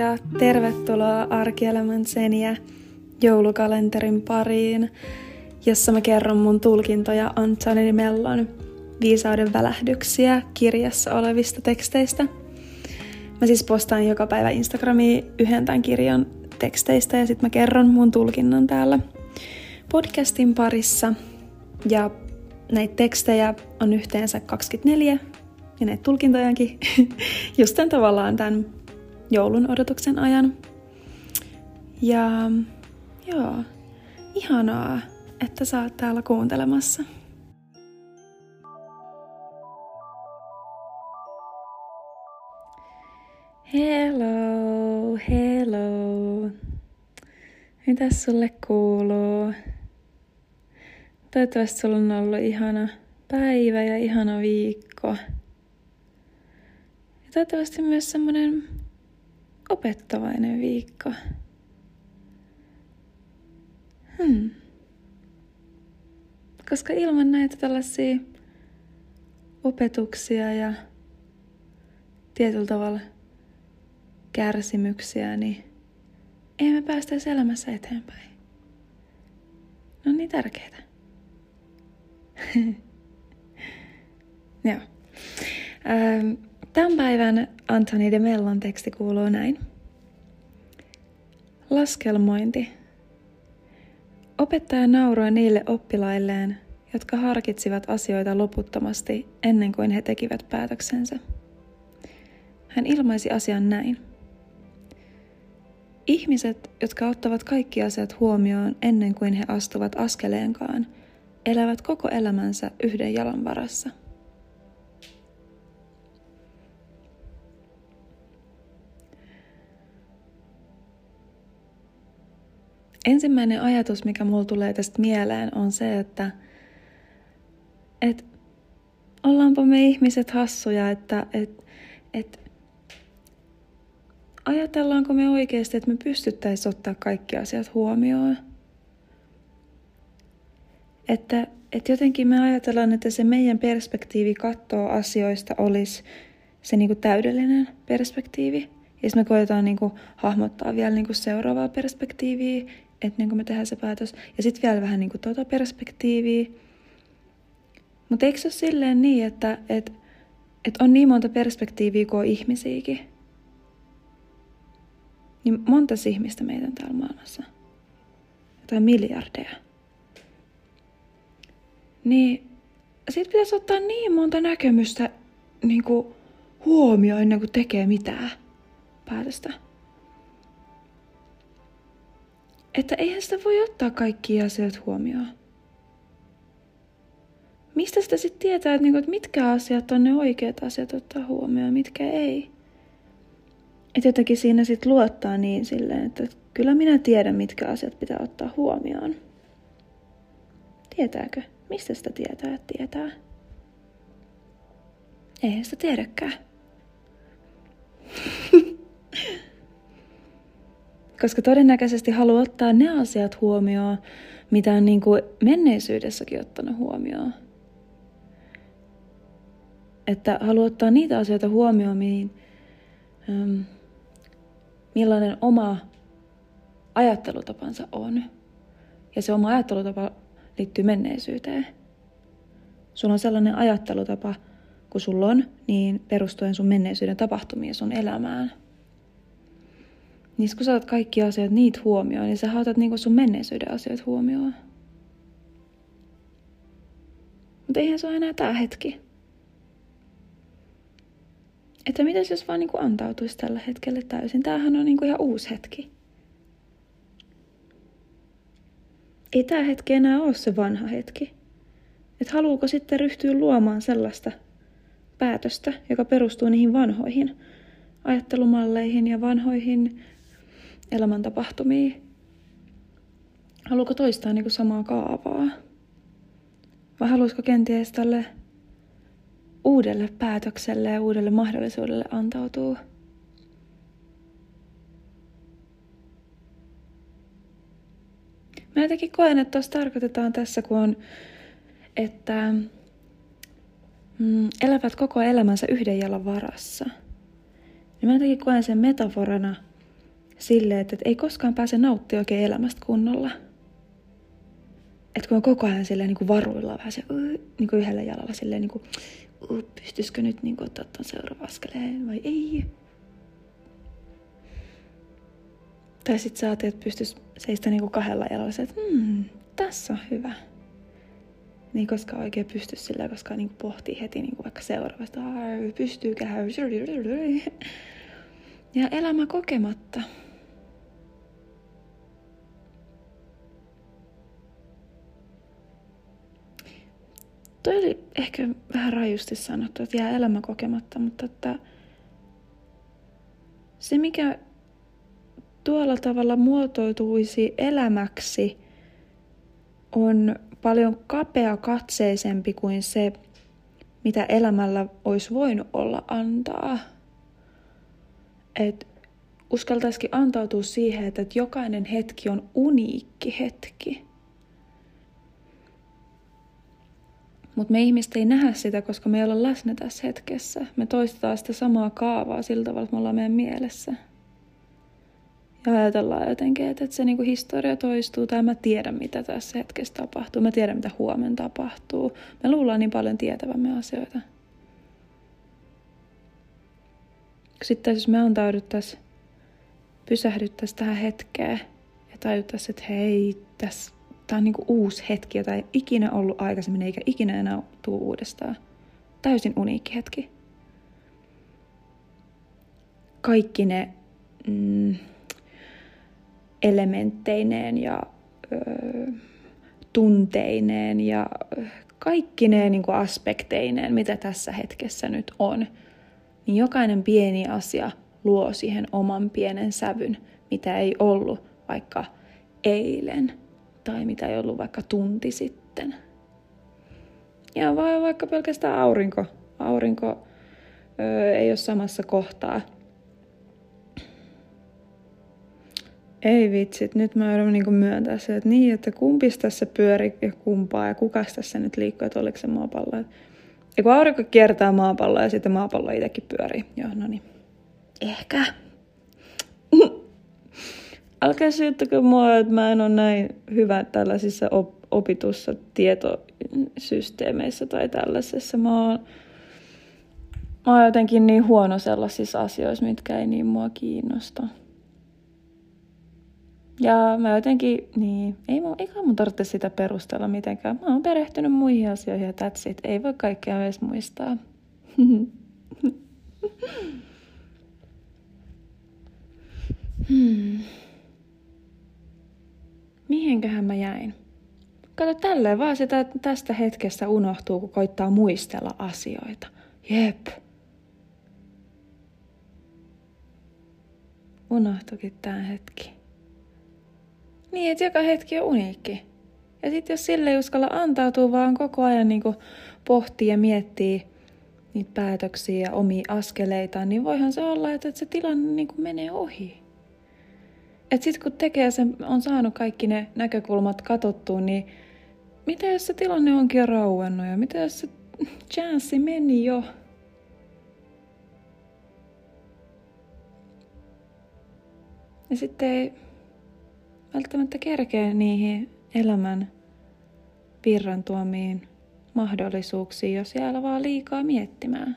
ja tervetuloa Arkielämän seniä joulukalenterin pariin, jossa mä kerron mun tulkintoja Antoni Mellon viisauden välähdyksiä kirjassa olevista teksteistä. Mä siis postaan joka päivä Instagramiin yhden tämän kirjan teksteistä ja sitten mä kerron mun tulkinnan täällä podcastin parissa. Ja näitä tekstejä on yhteensä 24 ja näitä tulkintojakin just tämän tavallaan tämän joulun odotuksen ajan. Ja joo, ihanaa, että sä oot täällä kuuntelemassa. Hello, hello. Mitäs sulle kuuluu? Toivottavasti sulla on ollut ihana päivä ja ihana viikko. Ja toivottavasti myös semmonen opettavainen viikko. Hmm. Koska ilman näitä tällaisia opetuksia ja tietyllä tavalla kärsimyksiä, niin ei me päästä elämässä eteenpäin. Ne on niin tärkeitä. Joo. Tämän päivän Antoni de Mellon teksti kuuluu näin. Laskelmointi. Opettaja nauroi niille oppilailleen, jotka harkitsivat asioita loputtomasti ennen kuin he tekivät päätöksensä. Hän ilmaisi asian näin. Ihmiset, jotka ottavat kaikki asiat huomioon ennen kuin he astuvat askeleenkaan, elävät koko elämänsä yhden jalan varassa. Ensimmäinen ajatus, mikä mulla tulee tästä mieleen, on se, että et, ollaanpa me ihmiset hassuja, että et, et, ajatellaanko me oikeasti, että me pystyttäisiin ottaa kaikki asiat huomioon. Että, että jotenkin me ajatellaan, että se meidän perspektiivi katsoa asioista olisi se niin kuin täydellinen perspektiivi. Ja sitten me koetaan niin kuin, hahmottaa vielä niin kuin seuraavaa perspektiiviä, että niin me tehdään se päätös. Ja sitten vielä vähän niin kuin tuota perspektiiviä. Mutta eikö se ole silleen niin, että et, et on niin monta perspektiiviä kuin ihmisiäkin? Niin monta ihmistä meitä on täällä maailmassa. Tai miljardeja. Niin siitä pitäisi ottaa niin monta näkemystä niin kuin huomioon ennen kuin tekee mitään päätöstä. Että eihän sitä voi ottaa kaikkia asiat huomioon. Mistä sitä sitten tietää, että, niinku, että mitkä asiat on ne oikeat asiat ottaa huomioon, mitkä ei? Että jotenkin siinä sitten luottaa niin silleen, että kyllä minä tiedän, mitkä asiat pitää ottaa huomioon. Tietääkö? Mistä sitä tietää, että tietää? Eihän sitä tiedäkään. Koska todennäköisesti haluaa ottaa ne asiat huomioon, mitä on niin kuin menneisyydessäkin ottanut huomioon. Että haluaa ottaa niitä asioita huomioon, mihin, ähm, millainen oma ajattelutapansa on. Ja se oma ajattelutapa liittyy menneisyyteen. Sulla on sellainen ajattelutapa, kun sulla on, niin perustuen sun menneisyyden tapahtumiin sun elämään. Niin kun sä otat kaikki asiat niitä huomioon, niin sä otat niinku sun menneisyyden asiat huomioon. Mutta eihän se ole enää tää hetki. Että mitäs jos vaan niinku antautuisi tällä hetkellä täysin? Tämähän on niinku ihan uusi hetki. Ei tämä hetki enää ole se vanha hetki. Että haluuko sitten ryhtyä luomaan sellaista päätöstä, joka perustuu niihin vanhoihin ajattelumalleihin ja vanhoihin elämäntapahtumiin. Haluatko toistaa niin kuin samaa kaavaa? Vai haluaisiko kenties tälle uudelle päätökselle ja uudelle mahdollisuudelle antautua? Mä jotenkin koen, että tuossa tarkoitetaan tässä, kun on, että mm, elävät koko elämänsä yhden jalan varassa. Niin mä jotenkin koen sen metaforana – silleen, että, ei koskaan pääse nauttia oikein elämästä kunnolla. Että kun on koko ajan silleen niin kuin varuilla vähän se, niin kuin yhdellä jalalla silleen niin kuin, pystyisikö nyt niin kuin, ottaa tuon seuraavan askeleen vai ei. Tai sitten sä että pystyis seistä niin kuin kahdella jalalla se, että hmm, tässä on hyvä. Niin koska oikein pysty sillä, koska niin pohtii heti niin kuin vaikka seuraavasta, pystyykö Ja elämä kokematta. Toi oli ehkä vähän rajusti sanottu, että jää elämä kokematta, mutta että se mikä tuolla tavalla muotoituisi elämäksi on paljon kapea katseisempi kuin se, mitä elämällä olisi voinut olla antaa. Et uskaltaisikin antautua siihen, että jokainen hetki on uniikki hetki. Mutta me ihmiset ei nähdä sitä, koska me ei olla läsnä tässä hetkessä. Me toistetaan sitä samaa kaavaa sillä tavalla, että me ollaan meidän mielessä. Ja ajatellaan jotenkin, että, että se niinku historia toistuu tai mä tiedän, mitä tässä hetkessä tapahtuu. Mä tiedän, mitä huomenna tapahtuu. Me luullaan niin paljon tietävämme asioita. Sitten jos me antauduttaisiin, pysähdyttäisiin tähän hetkeen ja tajuttaisiin, että hei, tässä tämä on niinku uusi hetki, jota ei ikinä ollut aikaisemmin eikä ikinä enää tule uudestaan. Täysin uniikki hetki. Kaikki ne mm, elementteineen ja ö, tunteineen ja kaikki ne niin kuin aspekteineen, mitä tässä hetkessä nyt on, niin jokainen pieni asia luo siihen oman pienen sävyn, mitä ei ollut vaikka eilen tai mitä ei ollut vaikka tunti sitten. Ja vai vaikka pelkästään aurinko. Aurinko ö, ei ole samassa kohtaa. Ei vitsit, nyt mä joudun niinku myöntää se, että niin, että kumpis tässä pyöri ja kumpaa ja kukas tässä nyt liikkuu, että oliko se maapallo. Ja kun aurinko kiertää maapalloa ja sitten maapallo itsekin pyörii. Joo, no niin. Ehkä. Älkää syyttäkö mua, että mä en ole näin hyvä tällaisissa op- opitussa tietosysteemeissä tai tällaisessa. Mä oon, mä oon jotenkin niin huono sellaisissa asioissa, mitkä ei niin mua kiinnosta. Ja mä jotenkin, niin, ei mun, eikä mun tarvitse sitä perustella mitenkään. Mä oon perehtynyt muihin asioihin ja that's it. Ei voi kaikkea edes muistaa. hmm mihinköhän mä jäin? Kato, tälleen vaan sitä tästä hetkestä unohtuu, kun koittaa muistella asioita. Jep. Unohtukin tää hetki. Niin, että joka hetki on uniikki. Ja sitten jos sille ei uskalla antautua, vaan koko ajan niin pohtii ja miettii niitä päätöksiä ja omia askeleita, niin voihan se olla, että se tilanne niin menee ohi. Että sitten kun tekee sen, on saanut kaikki ne näkökulmat katottua, niin mitä jos se tilanne onkin rauennut ja mitä jos se chanssi meni jo? Ja sitten ei välttämättä kerkeä niihin elämän virran tuomiin mahdollisuuksiin, jos jää vaan liikaa miettimään.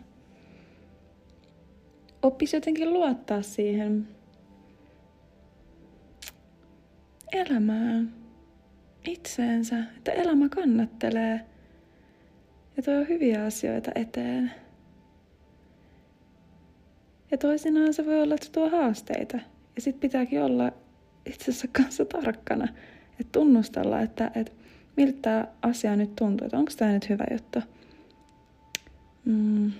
Oppisi jotenkin luottaa siihen elämään, itseensä, että elämä kannattelee ja tuo hyviä asioita eteen. Ja toisinaan se voi olla, että se tuo haasteita. Ja sitten pitääkin olla itsensä kanssa tarkkana, että tunnustella, että, että miltä tämä asia nyt tuntuu, että onko tämä nyt hyvä juttu. Mm.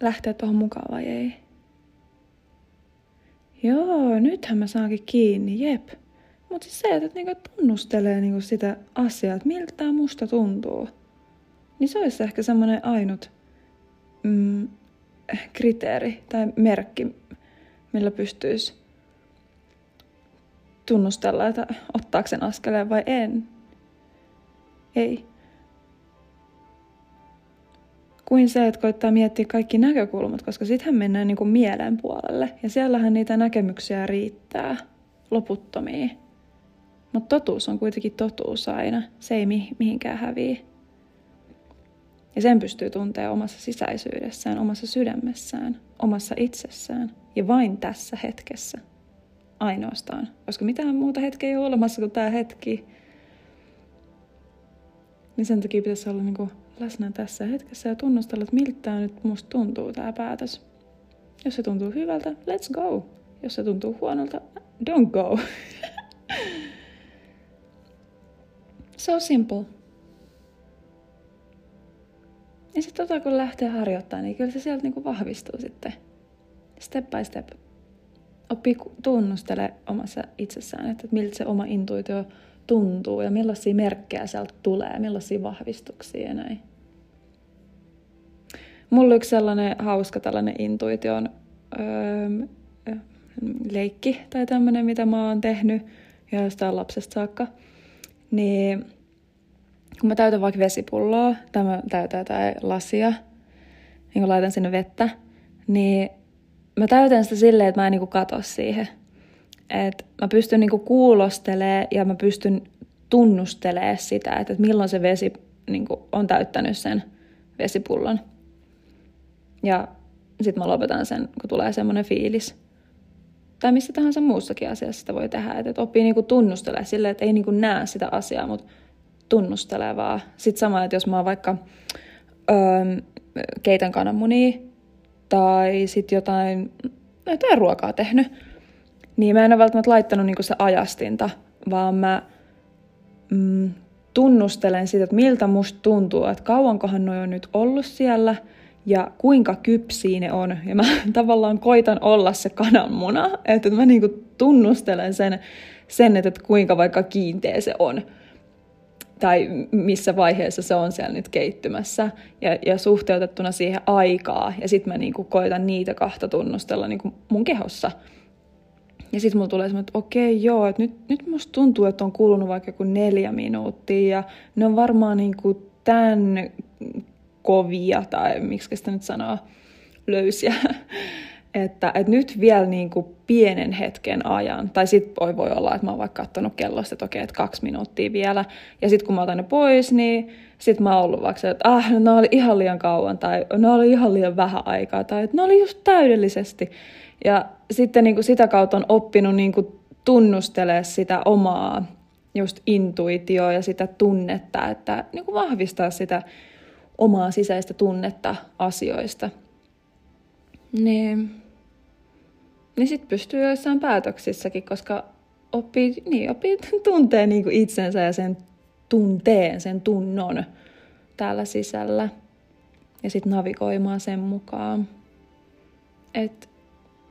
Lähteä tuohon mukaan vai ei. Joo, nythän mä saankin kiinni, jep. Mutta siis se, että niinku tunnustelee niinku sitä asiaa, että miltä tämä musta tuntuu, niin se olisi ehkä semmoinen ainut mm, kriteeri tai merkki, millä pystyisi tunnustella, että ottaako sen askeleen vai en. Ei. Kuin se, että koittaa miettiä kaikki näkökulmat, koska sittenhän mennään niin kuin mielen puolelle. Ja siellähän niitä näkemyksiä riittää loputtomia. Mutta totuus on kuitenkin totuus aina. Se ei mihinkään häviä. Ja sen pystyy tuntea omassa sisäisyydessään, omassa sydämessään, omassa itsessään ja vain tässä hetkessä. Ainoastaan. Koska mitään muuta hetkeä ei ole olemassa kuin tämä hetki. Niin sen takia pitäisi olla niinku läsnä tässä hetkessä ja tunnustella, että miltä tämä nyt musta tuntuu tämä päätös. Jos se tuntuu hyvältä, let's go. Jos se tuntuu huonolta, don't go. so simple. Ja sitten tota kun lähtee harjoittamaan, niin kyllä se sieltä niinku vahvistuu sitten. Step by step. Oppii tunnustele omassa itsessään, että miltä se oma intuitio tuntuu ja millaisia merkkejä sieltä tulee, millaisia vahvistuksia ja näin. Mulla yksi sellainen hauska tällainen intuition öö, leikki tai tämmöinen, mitä mä oon tehnyt ja jostain lapsesta saakka, niin kun mä täytän vaikka vesipulloa tai mä täytän jotain lasia, niin kun laitan sinne vettä, niin mä täytän sitä silleen, että mä en niinku kato siihen. Et mä pystyn niinku kuulostelemaan ja mä pystyn tunnustelemaan sitä, että milloin se vesi niinku on täyttänyt sen vesipullon. Ja sitten mä lopetan sen, kun tulee semmoinen fiilis. Tai missä tahansa muussakin asiassa sitä voi tehdä. Että oppii niinku tunnustelemaan silleen, että ei niinku näe sitä asiaa, mutta tunnustelevaa. Sitten sama, että jos mä oon vaikka öö, keitän kananmunia tai sitten jotain, jotain ruokaa tehnyt, niin mä en ole välttämättä laittanut niinku se ajastinta, vaan mä mm, tunnustelen sitä, että miltä musta tuntuu, että kauankohan noi on nyt ollut siellä ja kuinka kypsiä ne on. Ja mä tavallaan koitan olla se kananmuna, että mä niinku tunnustelen sen, sen, että kuinka vaikka kiinteä se on tai missä vaiheessa se on siellä nyt keittymässä ja, ja suhteutettuna siihen aikaa. Ja sitten mä niinku koitan niitä kahta tunnustella niinku mun kehossa. Ja sitten mulla tulee semmoinen, että okei joo, että nyt, nyt musta tuntuu, että on kulunut vaikka joku neljä minuuttia ja ne on varmaan niinku tämän kovia tai miksi sitä nyt sanoo, löysiä että, että nyt vielä niin kuin pienen hetken ajan, tai sitten voi, voi olla, että mä oon vaikka katsonut kellosta, että okei, että kaksi minuuttia vielä, ja sitten kun mä otan ne pois, niin sitten mä oon ollut vaikka että ah, no, oli ihan liian kauan, tai ne oli ihan liian vähän aikaa, tai että ne oli just täydellisesti. Ja sitten niin kuin sitä kautta on oppinut niin kuin tunnustelemaan sitä omaa just intuitioa ja sitä tunnetta, että niin kuin vahvistaa sitä omaa sisäistä tunnetta asioista. Niin niin sitten pystyy joissain päätöksissäkin, koska oppii, niin, oppii tuntee niin kuin itsensä ja sen tunteen, sen tunnon täällä sisällä. Ja sitten navigoimaan sen mukaan. Et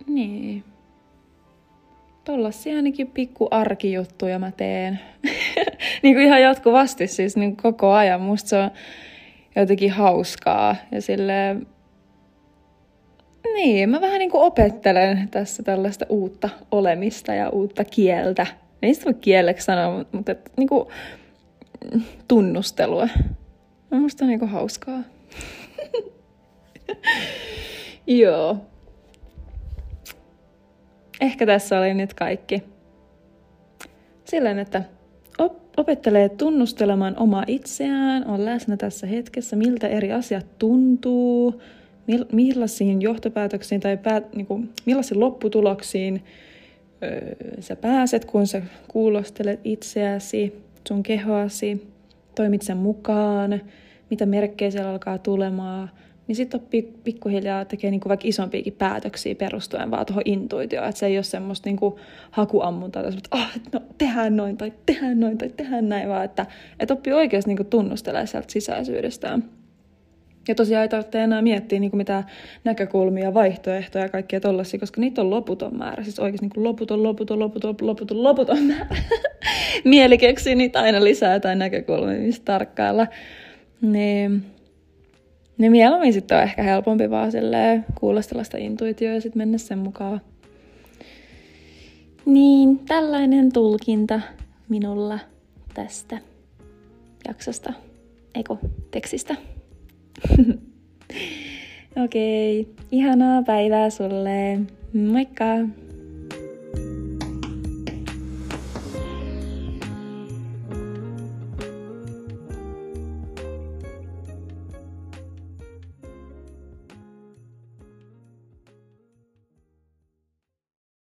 niin. Tollasia ainakin pikku arkijuttuja mä teen. niin kuin ihan jatkuvasti siis niin koko ajan. Musta se on jotenkin hauskaa ja silleen niin, mä vähän niin kuin opettelen tässä tällaista uutta olemista ja uutta kieltä. Ei sitä voi kieleksi sanoa, mutta et, niin kuin, tunnustelua. Musta on niin kuin hauskaa. Joo. Ehkä tässä oli nyt kaikki. Silleen, että opettelee tunnustelemaan omaa itseään, on läsnä tässä hetkessä, miltä eri asiat tuntuu, millaisiin johtopäätöksiin tai päät, niin kuin, millaisiin lopputuloksiin öö, sä pääset, kun sä kuulostelet itseäsi, sun kehoasi, toimit sen mukaan, mitä merkkejä siellä alkaa tulemaan, niin sitten oppii pikkuhiljaa tekee niinku vaikka isompiakin päätöksiä perustuen vaan tuohon intuitioon, että se ei ole semmoista niinku hakuammuntaa, että oh, no tehdään noin tai tehdään noin tai tehdään näin, vaan että, että oppii oikeasti niinku tunnustelemaan sieltä sisäisyydestään. Ja tosiaan ei tarvitse enää miettiä niin kuin mitään näkökulmia, vaihtoehtoja ja kaikkia tollaisia, koska niitä on loputon määrä. Siis oikeasti niin kuin loputon, loputon, loputon, loputon, loputon määrä. Mieli keksii niitä aina lisää tai näkökulmia, mistä tarkkailla. Niin, niin mieluummin sitten on ehkä helpompi vaan kuulostella sitä intuitioa ja sitten mennä sen mukaan. Niin, tällainen tulkinta minulla tästä jaksosta, eikö tekstistä. Okei, okay. ihanaa päivää sulle. Moikka!